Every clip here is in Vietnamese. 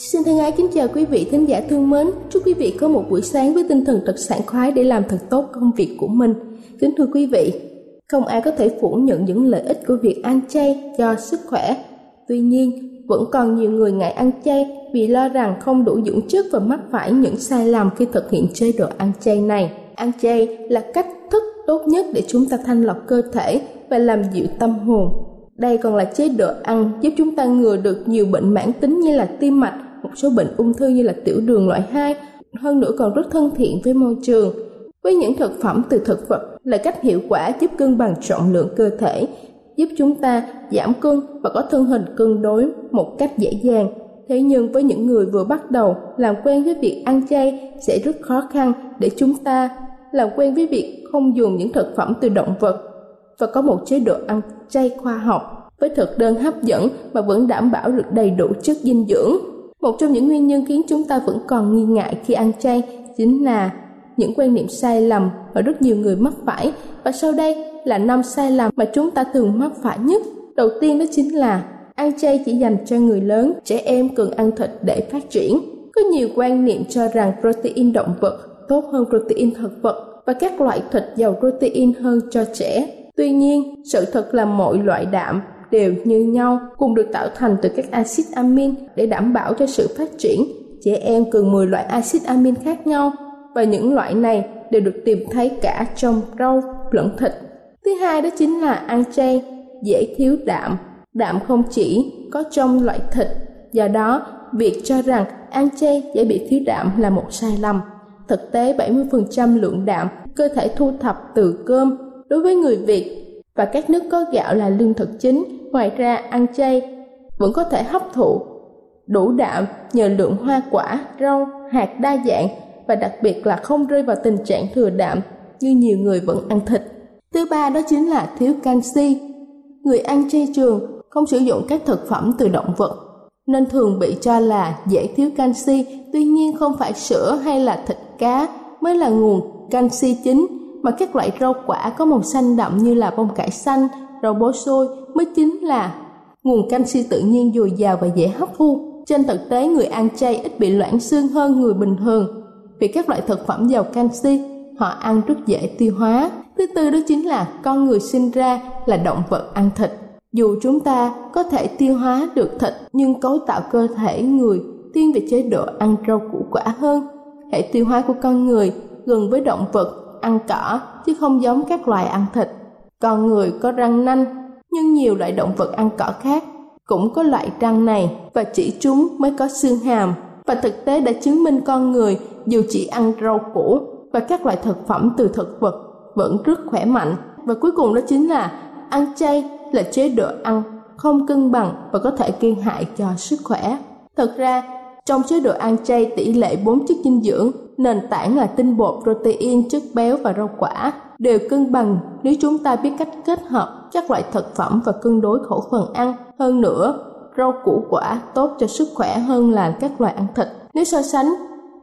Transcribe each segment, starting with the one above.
Xin thân ái kính chào quý vị thính giả thương mến. Chúc quý vị có một buổi sáng với tinh thần thật sảng khoái để làm thật tốt công việc của mình. Kính thưa quý vị, không ai có thể phủ nhận những lợi ích của việc ăn chay cho sức khỏe. Tuy nhiên, vẫn còn nhiều người ngại ăn chay vì lo rằng không đủ dưỡng chất và mắc phải những sai lầm khi thực hiện chế độ ăn chay này. Ăn chay là cách thức tốt nhất để chúng ta thanh lọc cơ thể và làm dịu tâm hồn. Đây còn là chế độ ăn giúp chúng ta ngừa được nhiều bệnh mãn tính như là tim mạch, một số bệnh ung thư như là tiểu đường loại 2, hơn nữa còn rất thân thiện với môi trường. Với những thực phẩm từ thực vật là cách hiệu quả giúp cân bằng trọng lượng cơ thể, giúp chúng ta giảm cân và có thân hình cân đối một cách dễ dàng. Thế nhưng với những người vừa bắt đầu làm quen với việc ăn chay sẽ rất khó khăn để chúng ta làm quen với việc không dùng những thực phẩm từ động vật và có một chế độ ăn chay khoa học với thực đơn hấp dẫn mà vẫn đảm bảo được đầy đủ chất dinh dưỡng. Một trong những nguyên nhân khiến chúng ta vẫn còn nghi ngại khi ăn chay chính là những quan niệm sai lầm mà rất nhiều người mắc phải và sau đây là năm sai lầm mà chúng ta thường mắc phải nhất. Đầu tiên đó chính là ăn chay chỉ dành cho người lớn, trẻ em cần ăn thịt để phát triển. Có nhiều quan niệm cho rằng protein động vật tốt hơn protein thực vật và các loại thịt giàu protein hơn cho trẻ. Tuy nhiên, sự thật là mọi loại đạm đều như nhau cùng được tạo thành từ các axit amin để đảm bảo cho sự phát triển. Trẻ em cần 10 loại axit amin khác nhau và những loại này đều được tìm thấy cả trong rau lẫn thịt. Thứ hai đó chính là ăn chay dễ thiếu đạm. Đạm không chỉ có trong loại thịt, do đó việc cho rằng ăn chay dễ bị thiếu đạm là một sai lầm. Thực tế 70% lượng đạm cơ thể thu thập từ cơm đối với người Việt và các nước có gạo là lương thực chính. Ngoài ra ăn chay vẫn có thể hấp thụ đủ đạm nhờ lượng hoa quả, rau, hạt đa dạng và đặc biệt là không rơi vào tình trạng thừa đạm như nhiều người vẫn ăn thịt. Thứ ba đó chính là thiếu canxi. Người ăn chay trường không sử dụng các thực phẩm từ động vật nên thường bị cho là dễ thiếu canxi, tuy nhiên không phải sữa hay là thịt cá mới là nguồn canxi chính mà các loại rau quả có màu xanh đậm như là bông cải xanh, rau bó xôi mới chính là nguồn canxi tự nhiên dồi dào và dễ hấp thu. Trên thực tế, người ăn chay ít bị loãng xương hơn người bình thường vì các loại thực phẩm giàu canxi họ ăn rất dễ tiêu hóa. Thứ tư đó chính là con người sinh ra là động vật ăn thịt. Dù chúng ta có thể tiêu hóa được thịt nhưng cấu tạo cơ thể người thiên về chế độ ăn rau củ quả hơn. Hệ tiêu hóa của con người gần với động vật ăn cỏ chứ không giống các loài ăn thịt. Con người có răng nanh nhưng nhiều loại động vật ăn cỏ khác cũng có loại răng này và chỉ chúng mới có xương hàm. Và thực tế đã chứng minh con người dù chỉ ăn rau củ và các loại thực phẩm từ thực vật vẫn rất khỏe mạnh. Và cuối cùng đó chính là ăn chay là chế độ ăn không cân bằng và có thể gây hại cho sức khỏe. Thật ra, trong chế độ ăn chay tỷ lệ 4 chất dinh dưỡng nền tảng là tinh bột, protein, chất béo và rau quả đều cân bằng nếu chúng ta biết cách kết hợp các loại thực phẩm và cân đối khẩu phần ăn. Hơn nữa, rau củ quả tốt cho sức khỏe hơn là các loại ăn thịt. Nếu so sánh,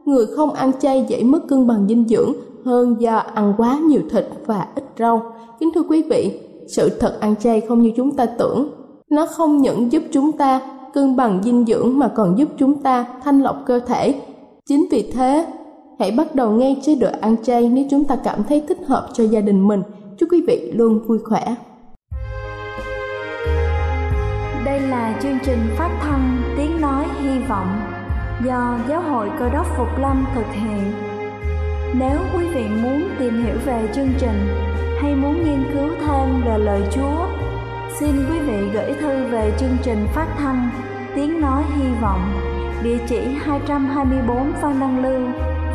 người không ăn chay dễ mất cân bằng dinh dưỡng hơn do ăn quá nhiều thịt và ít rau. Kính thưa quý vị, sự thật ăn chay không như chúng ta tưởng. Nó không những giúp chúng ta cân bằng dinh dưỡng mà còn giúp chúng ta thanh lọc cơ thể. Chính vì thế, hãy bắt đầu ngay chế độ ăn chay nếu chúng ta cảm thấy thích hợp cho gia đình mình. Chúc quý vị luôn vui khỏe. Đây là chương trình phát thanh Tiếng Nói Hy Vọng do Giáo hội Cơ đốc Phục Lâm thực hiện. Nếu quý vị muốn tìm hiểu về chương trình hay muốn nghiên cứu thêm về lời Chúa, xin quý vị gửi thư về chương trình phát thanh Tiếng Nói Hy Vọng, địa chỉ 224 Phan Đăng Lưu,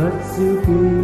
Katsuki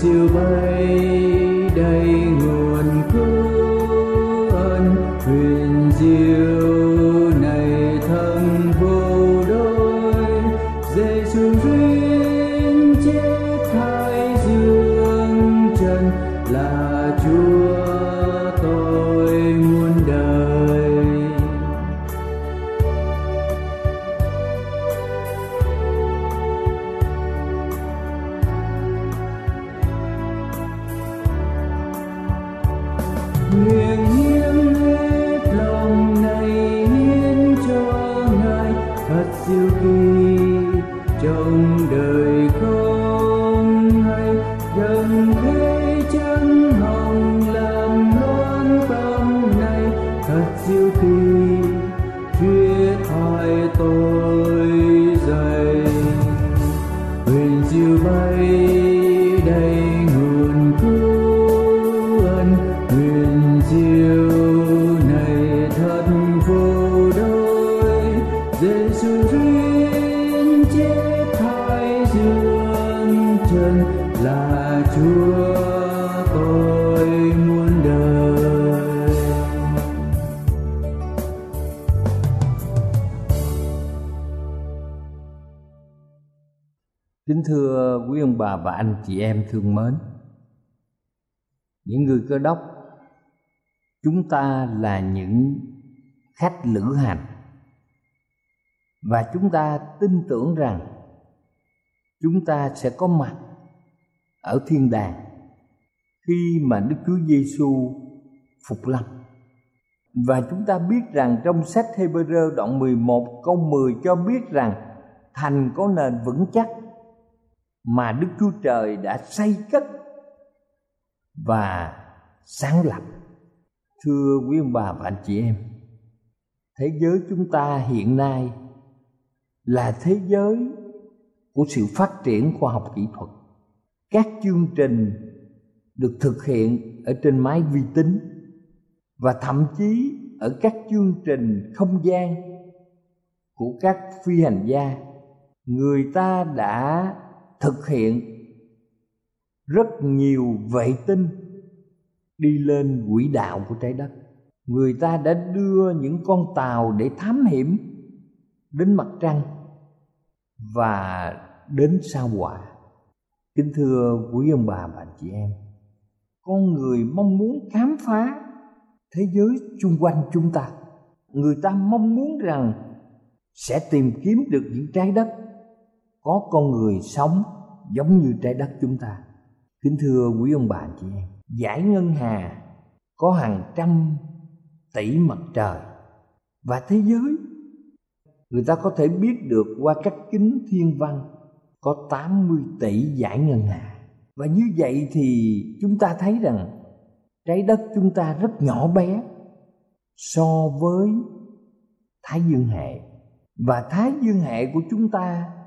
You. bay khi phía thai tôi. Anh chị em thương mến. Những người cơ đốc, Chúng ta là những khách lữ hành. Và chúng ta tin tưởng rằng Chúng ta sẽ có mặt ở thiên đàng Khi mà Đức Chúa Giêsu phục lâm. Và chúng ta biết rằng trong sách Hebrew đoạn 11 câu 10 cho biết rằng Thành có nền vững chắc mà Đức Chúa Trời đã xây cất và sáng lập. Thưa quý ông bà và anh chị em, thế giới chúng ta hiện nay là thế giới của sự phát triển khoa học kỹ thuật. Các chương trình được thực hiện ở trên máy vi tính và thậm chí ở các chương trình không gian của các phi hành gia người ta đã thực hiện rất nhiều vệ tinh đi lên quỹ đạo của trái đất. Người ta đã đưa những con tàu để thám hiểm đến mặt trăng và đến sao hỏa. Kính thưa quý ông bà và anh chị em, con người mong muốn khám phá thế giới chung quanh chúng ta. Người ta mong muốn rằng sẽ tìm kiếm được những trái đất có con người sống giống như trái đất chúng ta. Kính thưa quý ông bà chị em, giải ngân hà có hàng trăm tỷ mặt trời và thế giới. Người ta có thể biết được qua các kính thiên văn có 80 tỷ giải ngân hà. Và như vậy thì chúng ta thấy rằng trái đất chúng ta rất nhỏ bé so với thái dương hệ. Và thái dương hệ của chúng ta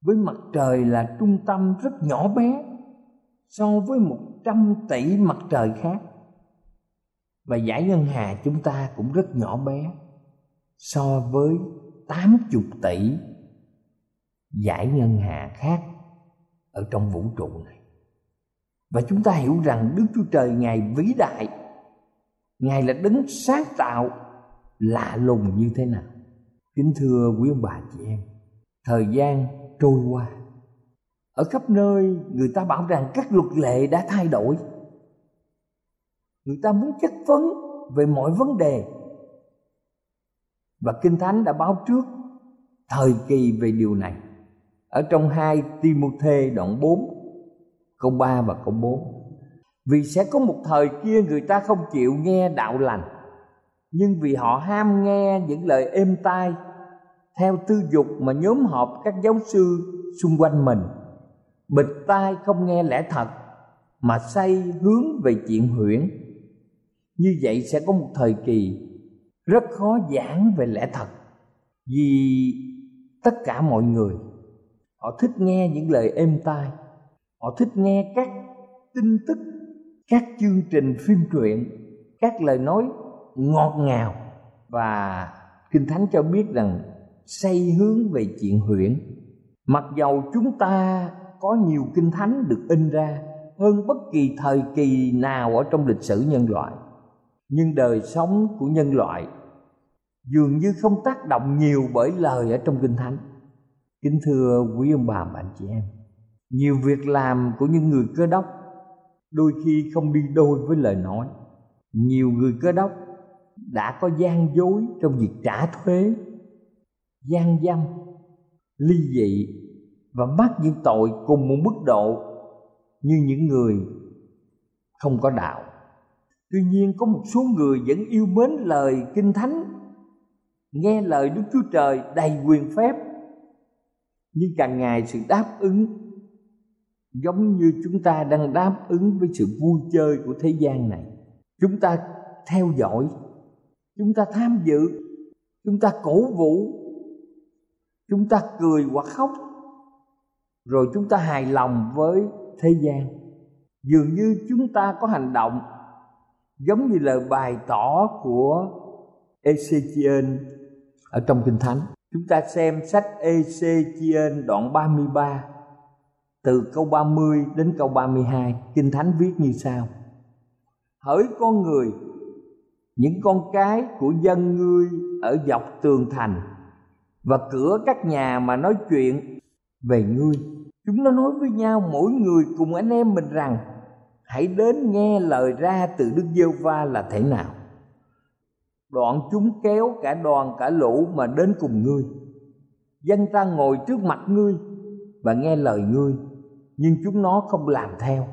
với mặt trời là trung tâm rất nhỏ bé, so với một trăm tỷ mặt trời khác. Và giải ngân hà chúng ta cũng rất nhỏ bé, so với tám chục tỷ giải ngân hà khác ở trong vũ trụ này. Và chúng ta hiểu rằng Đức Chúa Trời Ngài vĩ đại, Ngài là đấng sáng tạo lạ lùng như thế nào. Kính thưa quý ông bà chị em, Thời gian trôi qua. Ở khắp nơi, người ta bảo rằng các luật lệ đã thay đổi. Người ta muốn chất vấn về mọi vấn đề. Và Kinh Thánh đã báo trước thời kỳ về điều này. Ở trong hai Timôthê đoạn 4 câu 3 và câu 4 Vì sẽ có một thời kia người ta không chịu nghe đạo lành, Nhưng vì họ ham nghe những lời êm tai theo tư dục mà nhóm họp các giáo sư xung quanh mình, Bịch tai không nghe lẽ thật Mà say hướng về chuyện huyễn. Như vậy sẽ có một thời kỳ Rất khó giảng về lẽ thật, Vì tất cả mọi người, Họ thích nghe những lời êm tai, họ thích nghe các tin tức, các chương trình phim truyện, các lời nói ngọt ngào. Và kinh thánh cho biết rằng xây hướng về chuyện huyễn mặc dầu chúng ta có nhiều kinh thánh được in ra hơn bất kỳ thời kỳ nào ở trong lịch sử nhân loại, nhưng đời sống của nhân loại dường như không tác động nhiều bởi lời ở trong kinh thánh. Kính thưa quý ông bà và anh chị em, nhiều việc làm của những người cơ đốc đôi khi không đi đôi với lời nói. Nhiều người cơ đốc đã có gian dối trong việc trả thuế gian dâm, ly dị và mắc những tội cùng một mức độ như những người không có đạo. Tuy nhiên, có một số người vẫn yêu mến lời kinh thánh, nghe lời đức chúa trời đầy quyền phép. Nhưng càng ngày sự đáp ứng giống như chúng ta đang đáp ứng với sự vui chơi của thế gian này. Chúng ta theo dõi, chúng ta tham dự, chúng ta cổ vũ chúng ta cười hoặc khóc, rồi chúng ta hài lòng với thế gian. Dường như chúng ta có hành động giống như lời bài tỏ của Ezechiel ở trong Kinh Thánh. Chúng ta xem sách Ezechiel đoạn 33 từ câu 30 đến câu 32 Kinh Thánh viết như sau. Hỡi con người, Những con cái của dân ngươi Ở dọc tường thành và cửa các nhà mà nói chuyện Về ngươi. Chúng nó nói với nhau, mỗi người cùng anh em mình rằng, Hãy đến nghe lời ra từ Đức Giêsu va là thế nào. Đoạn chúng kéo cả đoàn cả lũ mà đến cùng ngươi. Dân ta ngồi trước mặt ngươi Và nghe lời ngươi, nhưng chúng nó không làm theo.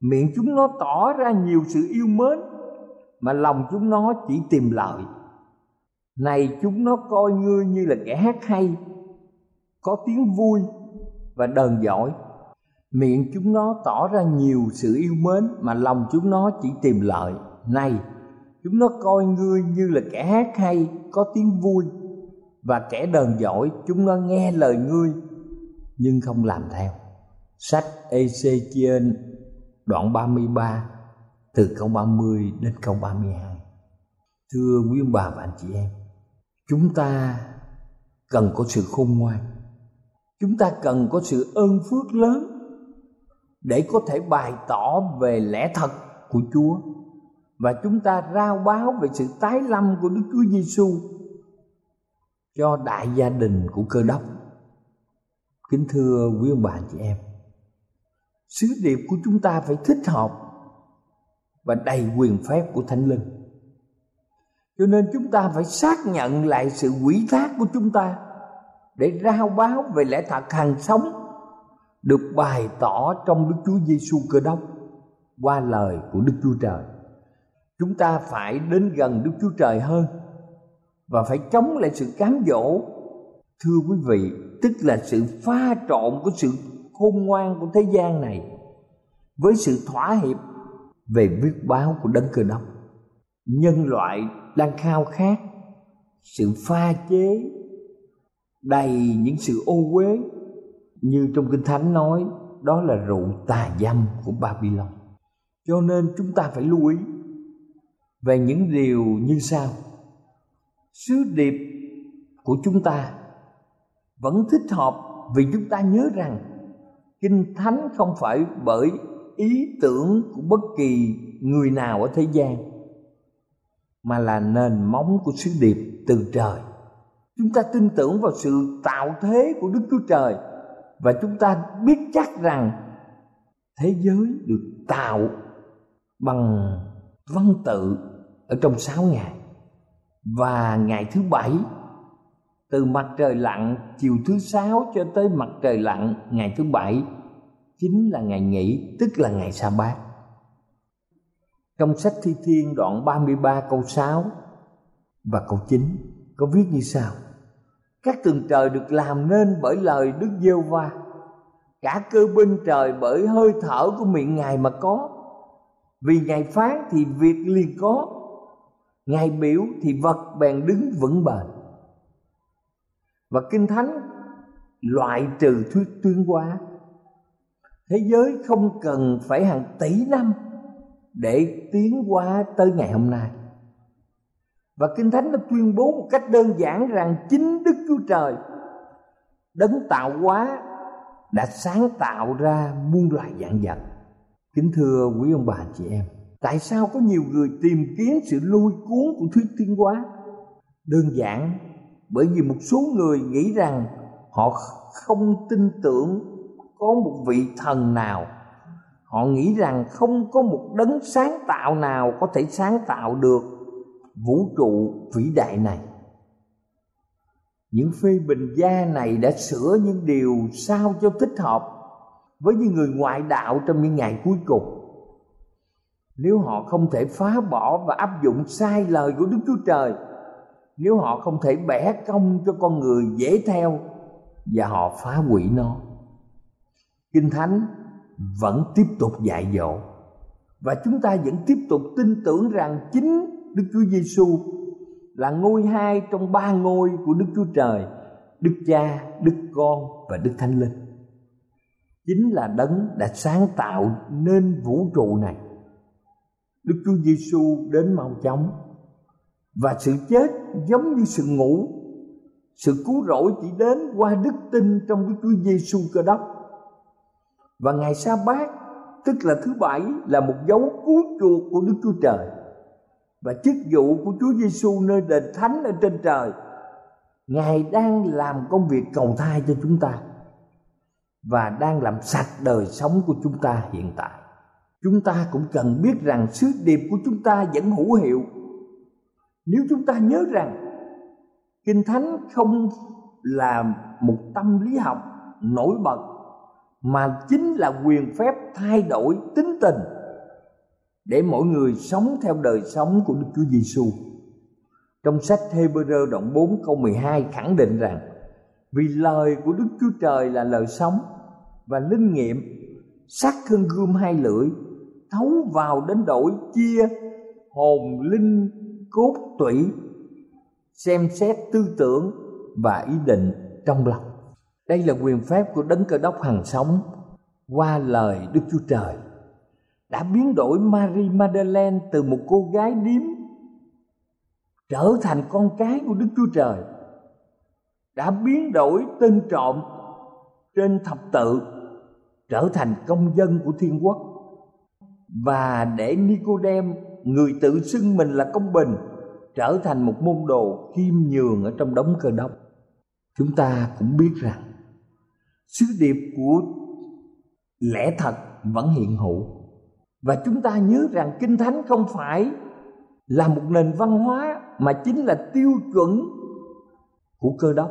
Miệng chúng nó tỏ ra nhiều sự yêu mến, mà lòng chúng nó chỉ tìm lợi này chúng nó coi ngươi như là kẻ hát hay, có tiếng vui và đờn giỏi. Miệng chúng nó tỏ ra nhiều sự yêu mến, mà lòng chúng nó chỉ tìm lợi. Này, chúng nó coi ngươi như là kẻ hát hay, có tiếng vui và kẻ đờn giỏi. Chúng nó nghe lời ngươi, nhưng không làm theo. Sách Ezechiel đoạn 33 từ câu 30 đến câu 32 thưa quý ông bà và anh chị em chúng ta cần có sự khôn ngoan chúng ta cần có sự ơn phước lớn để có thể bày tỏ về lẽ thật của Chúa và chúng ta rao báo về sự tái lâm của Đức Chúa Giêsu cho đại gia đình của cơ đốc. Kính thưa quý ông bà chị em, sứ điệp của chúng ta phải thích hợp và đầy quyền phép của Thánh Linh. Cho nên chúng ta phải xác nhận lại sự quỷ thác của chúng ta để rao báo về lẽ thật hàng sống được bày tỏ trong Đức Chúa Giêsu Cơ Đốc qua lời của Đức Chúa Trời. Chúng ta phải đến gần Đức Chúa Trời hơn và phải chống lại sự cám dỗ. Thưa quý vị, tức là sự pha trộn của sự khôn ngoan của thế gian này với sự thỏa hiệp về viết báo của đấng cơ đốc. Nhân loại đang khao khát sự pha chế đầy những sự ô uế như trong kinh thánh nói, đó là rượu tà dâm của Babylon. Cho nên chúng ta phải lưu ý về những điều như sau. Sứ điệp của chúng ta vẫn thích hợp vì chúng ta nhớ rằng kinh thánh không phải bởi ý tưởng của bất kỳ người nào ở thế gian mà là nền móng của sứ điệp từ trời. Chúng ta tin tưởng vào sự tạo thế của Đức Chúa Trời và chúng ta biết chắc rằng thế giới được tạo bằng văn tự ở trong sáu ngày và ngày thứ bảy, từ mặt trời lặn chiều thứ sáu cho tới mặt trời lặn ngày thứ bảy, chính là ngày nghỉ, tức là ngày sa bát trong sách thi thiên đoạn 33 câu 6 và câu 9 có viết như sau. Các tường trời được làm nên bởi lời Đức Giêsu va cả cơ binh trời bởi hơi thở của miệng ngài mà có. Vì ngài phán thì việc liền có. Ngài biểu thì vật bèn đứng vững bền. Và kinh thánh loại trừ thuyết tuyên hóa. Thế giới không cần phải hàng tỷ năm để tiến qua tới ngày hôm nay. Và kinh thánh đã tuyên bố một cách đơn giản rằng chính đức chúa trời đấng tạo hóa đã sáng tạo ra muôn loài dạng vật. Kính thưa quý ông bà chị em, tại sao có nhiều người tìm kiếm sự lôi cuốn của thuyết tiến hóa? Đơn giản bởi vì một số người nghĩ rằng họ không tin tưởng có một vị thần nào họ nghĩ rằng không có một đấng sáng tạo nào có thể sáng tạo được vũ trụ vĩ đại này. Những phê bình gia này đã sửa những điều sao cho thích hợp với những người ngoại đạo trong những ngày cuối cùng. Nếu họ không thể phá bỏ và áp dụng sai lời của đức chúa trời, nếu họ không thể bẻ cong cho con người dễ theo và họ phá hủy nó. Kinh thánh vẫn tiếp tục dạy dỗ và chúng ta vẫn tiếp tục tin tưởng rằng chính Đức Chúa Giêsu là ngôi hai trong ba ngôi của Đức Chúa Trời, Đức Cha, Đức Con và Đức Thánh Linh. Chính là đấng đã sáng tạo nên vũ trụ này. Đức Chúa Giêsu đến mau chóng và sự chết giống như sự ngủ. Sự cứu rỗi chỉ đến qua đức tin trong Đức Chúa Giêsu Cơ Đốc. Và ngày sa bát, tức là thứ bảy, là một dấu cứu chuộc của Đức Chúa Trời và chức vụ của Chúa Giêsu nơi đền thánh ở trên trời, Ngài đang làm công việc cầu thai cho chúng ta và đang làm sạch đời sống của chúng ta hiện tại. Chúng ta cũng cần biết rằng sứ điệp của chúng ta vẫn hữu hiệu. Nếu chúng ta nhớ rằng Kinh Thánh không là một tâm lý học nổi bật mà chính là quyền phép thay đổi tính tình để mỗi người sống theo đời sống của Đức Chúa Giêsu. Trong sách Hebrew đoạn 4 câu 12 khẳng định rằng, vì lời của Đức Chúa Trời là lời sống và linh nghiệm sắc hơn gươm hai lưỡi, thấu vào đến đổi chia hồn linh cốt tủy, xem xét tư tưởng và ý định trong lòng đây là quyền phép của đấng cơ đốc hằng sống qua lời đức chúa trời. Đã biến đổi Marie Magdalene từ một cô gái điếm trở thành con cái của Đức Chúa Trời. Đã biến đổi tên trộm trên thập tự, trở thành công dân của thiên quốc. Và để Nicodem, người tự xưng mình là công bình, trở thành một môn đồ khiêm nhường ở trong đống cơ đốc. Chúng ta cũng biết rằng sứ điệp của lẽ thật vẫn hiện hữu. Và chúng ta nhớ rằng kinh thánh không phải là một nền văn hóa mà chính là tiêu chuẩn của cơ đốc.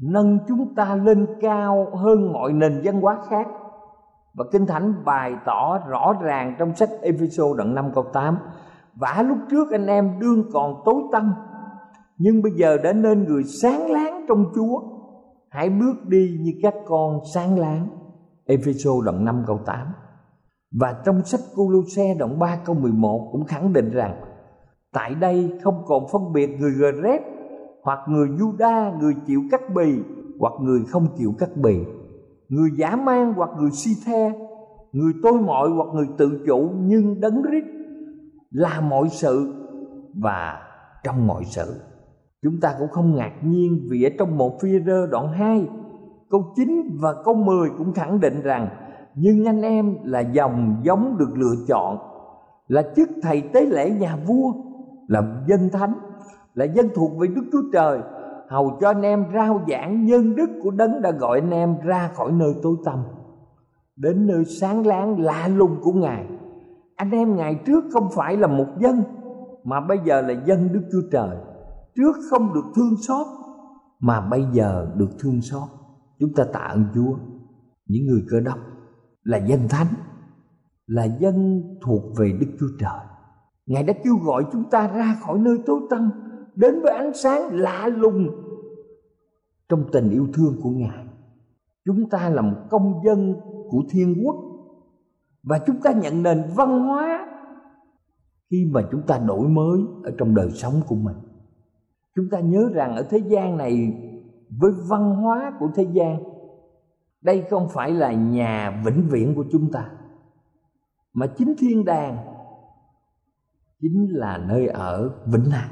Nâng chúng ta lên cao hơn mọi nền văn hóa khác. Và kinh thánh bày tỏ rõ ràng trong sách Ephesos đoạn 5 câu 8 vả lúc trước anh em đương còn tối tâm nhưng bây giờ đã nên người sáng láng trong Chúa hãy bước đi như các con sáng láng. Ephesos đoạn 5 câu 8 và trong sách Colosse đoạn 3 câu 11 cũng khẳng định rằng Tại đây không còn phân biệt người Gret hoặc người Juda, người chịu cắt bì hoặc người không chịu cắt bì, người giả man hoặc người si the, người tôi mọi hoặc người tự chủ nhưng đấng rít là mọi sự và trong mọi sự. Chúng ta cũng không ngạc nhiên vì ở trong một phi rơ đoạn 2 câu 9 và câu 10 cũng khẳng định rằng, nhưng anh em là dòng giống được lựa chọn, là chức thầy tế lễ nhà vua, là dân thánh, là dân thuộc về đức chúa trời, hầu cho anh em rao giảng nhân đức của đấng đã gọi anh em ra khỏi nơi tối tăm, đến nơi sáng láng lạ lùng của ngài. Anh em ngày trước không phải là một dân, mà bây giờ là dân đức chúa trời trước không được thương xót, mà bây giờ được thương xót. Chúng ta tạ ơn chúa. Những người cơ đốc là dân thánh, là dân thuộc về đức chúa trời. Ngài đã kêu gọi chúng ta ra khỏi nơi tối tăm, đến với ánh sáng lạ lùng trong tình yêu thương của ngài. Chúng ta là một công dân của thiên quốc, và chúng ta nhận nền văn hóa khi mà chúng ta đổi mới ở trong đời sống của mình chúng ta nhớ rằng ở thế gian này với văn hóa của thế gian, đây không phải là nhà vĩnh viễn của chúng ta, mà chính thiên đàng chính là nơi ở vĩnh hằng.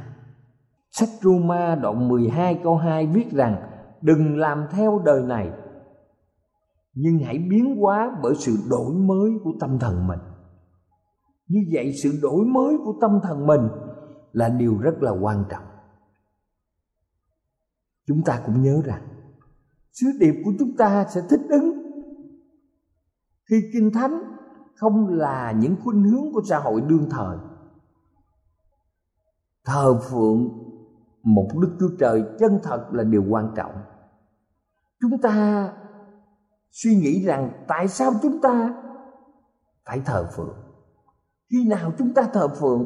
Sách Roma đoạn 12 câu 2 viết rằng, đừng làm theo đời này, nhưng hãy biến hóa bởi sự đổi mới của tâm thần mình. Như vậy sự đổi mới của tâm thần mình là điều rất là quan trọng chúng ta cũng nhớ rằng, sứ điệp của chúng ta sẽ thích ứng. Khi kinh thánh không là những khuynh hướng của xã hội đương thời, thờ phượng một đức chúa trời chân thật là điều quan trọng. Chúng ta suy nghĩ rằng tại sao chúng ta phải thờ phượng? Khi nào chúng ta thờ phượng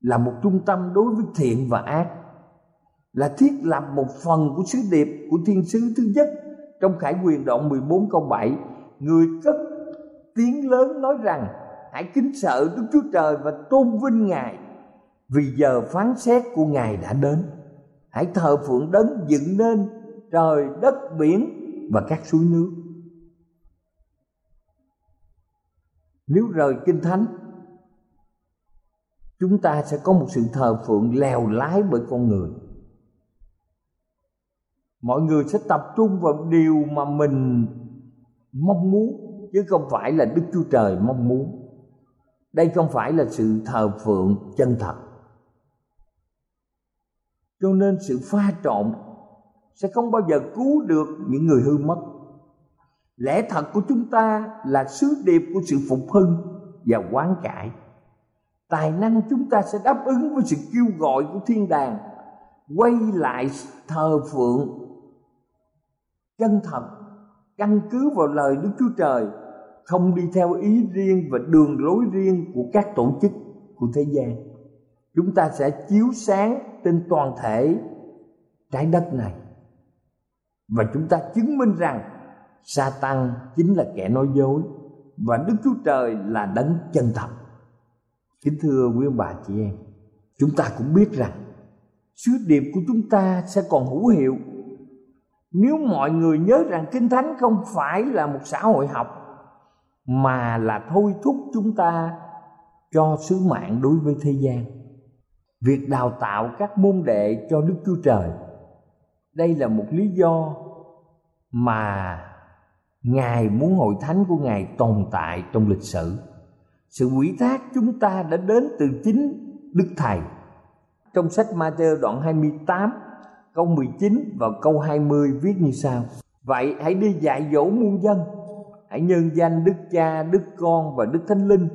là một trung tâm đối với thiện và ác là thiết lập một phần của sứ điệp của thiên sứ thứ nhất trong Khải quyền đoạn 14 câu 7 người cất tiếng lớn nói rằng, hãy kính sợ Đức Chúa Trời và tôn vinh Ngài, vì giờ phán xét của Ngài đã đến. Hãy thờ phượng đấng dựng nên trời, đất, biển và các suối nước. Nếu rời kinh thánh, chúng ta sẽ có một sự thờ phượng lèo lái bởi con người mọi người sẽ tập trung vào điều mà mình mong muốn, chứ không phải là đức chúa trời mong muốn. Đây không phải là sự thờ phượng chân thật. Cho nên sự pha trộn sẽ không bao giờ cứu được những người hư mất. Lẽ thật của chúng ta là sứ điệp của sự phục hưng và quán cải. Tài năng chúng ta sẽ đáp ứng với sự kêu gọi của thiên đàng, quay lại thờ phượng chân thật, căn cứ vào lời Đức Chúa Trời, không đi theo ý riêng và đường lối riêng của các tổ chức của thế gian. Chúng ta sẽ chiếu sáng trên toàn thể trái đất này. Và chúng ta chứng minh rằng sa tăng chính là kẻ nói dối và đức chúa trời là đấng chân thật. Kính thưa quý ông bà chị em, chúng ta cũng biết rằng sứ điệp của chúng ta sẽ còn hữu hiệu nếu mọi người nhớ rằng kinh thánh không phải là một xã hội học, mà là thôi thúc chúng ta cho sứ mạng đối với thế gian. Việc đào tạo các môn đệ cho đức chúa trời, đây là một lý do mà ngài muốn hội thánh của ngài tồn tại trong lịch sử. Sự quỷ thác chúng ta đã đến từ chính đức thầy. Trong sách Matthew đoạn 28 câu 19 và câu 20 viết như sau. Vậy hãy đi dạy dỗ muôn dân. Hãy nhân danh Đức Cha, Đức Con và Đức Thánh Linh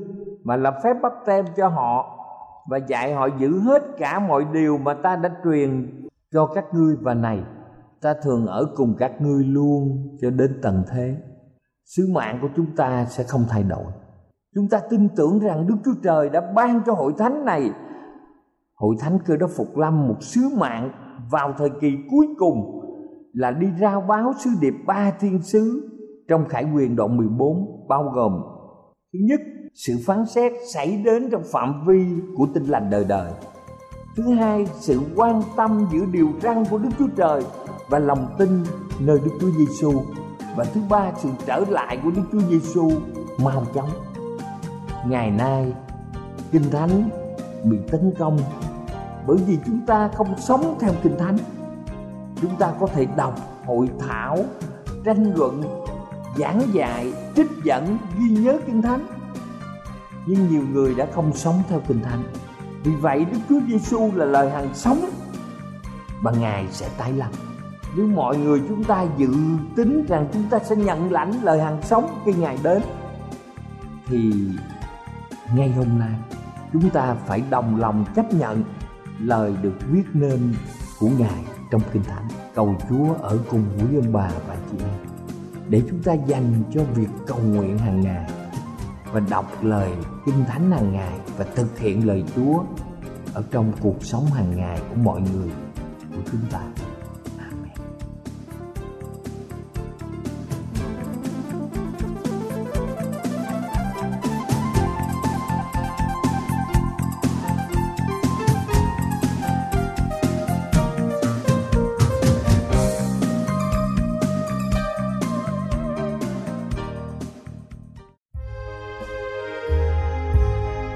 Mà làm phép bắp tem cho họ Và dạy họ giữ hết cả mọi điều mà ta đã truyền cho các ngươi. Và này Ta thường ở cùng các ngươi luôn cho đến tận thế. Sứ mạng của chúng ta sẽ không thay đổi. Chúng ta tin tưởng rằng Đức Chúa Trời đã ban cho hội thánh này. Hội thánh cơ đốc Phục Lâm một sứ mạng vào thời kỳ cuối cùng là đi rao báo sứ điệp ba thiên sứ trong Khải quyền đoạn 14 bao gồm, thứ nhất, sự phán xét xảy đến trong phạm vi của tinh lành đời đời. Thứ hai, sự quan tâm giữa điều răn của Đức Chúa Trời và lòng tin nơi Đức Chúa Giêsu và thứ ba, sự trở lại của Đức Chúa Giêsu mau chóng. Ngày nay, kinh thánh bị tấn công bởi vì chúng ta không sống theo kinh thánh. Chúng ta có thể đọc hội thảo, tranh luận, giảng dạy, trích dẫn, ghi nhớ kinh thánh. Nhưng nhiều người đã không sống theo kinh thánh. Vì vậy, đức chúa giêsu là lời hàng sống và ngài sẽ tái lâm nếu mọi người chúng ta dự tính rằng chúng ta sẽ nhận lãnh lời hàng sống khi ngài đến, thì ngay hôm nay, chúng ta phải đồng lòng chấp nhận lời được viết nên của Ngài trong Kinh Thánh. Cầu Chúa ở cùng quý ông bà và chị em để chúng ta dành cho việc cầu nguyện hàng ngày và đọc lời Kinh Thánh hàng ngày và thực hiện lời Chúa ở trong cuộc sống hàng ngày của mọi người, của chúng ta.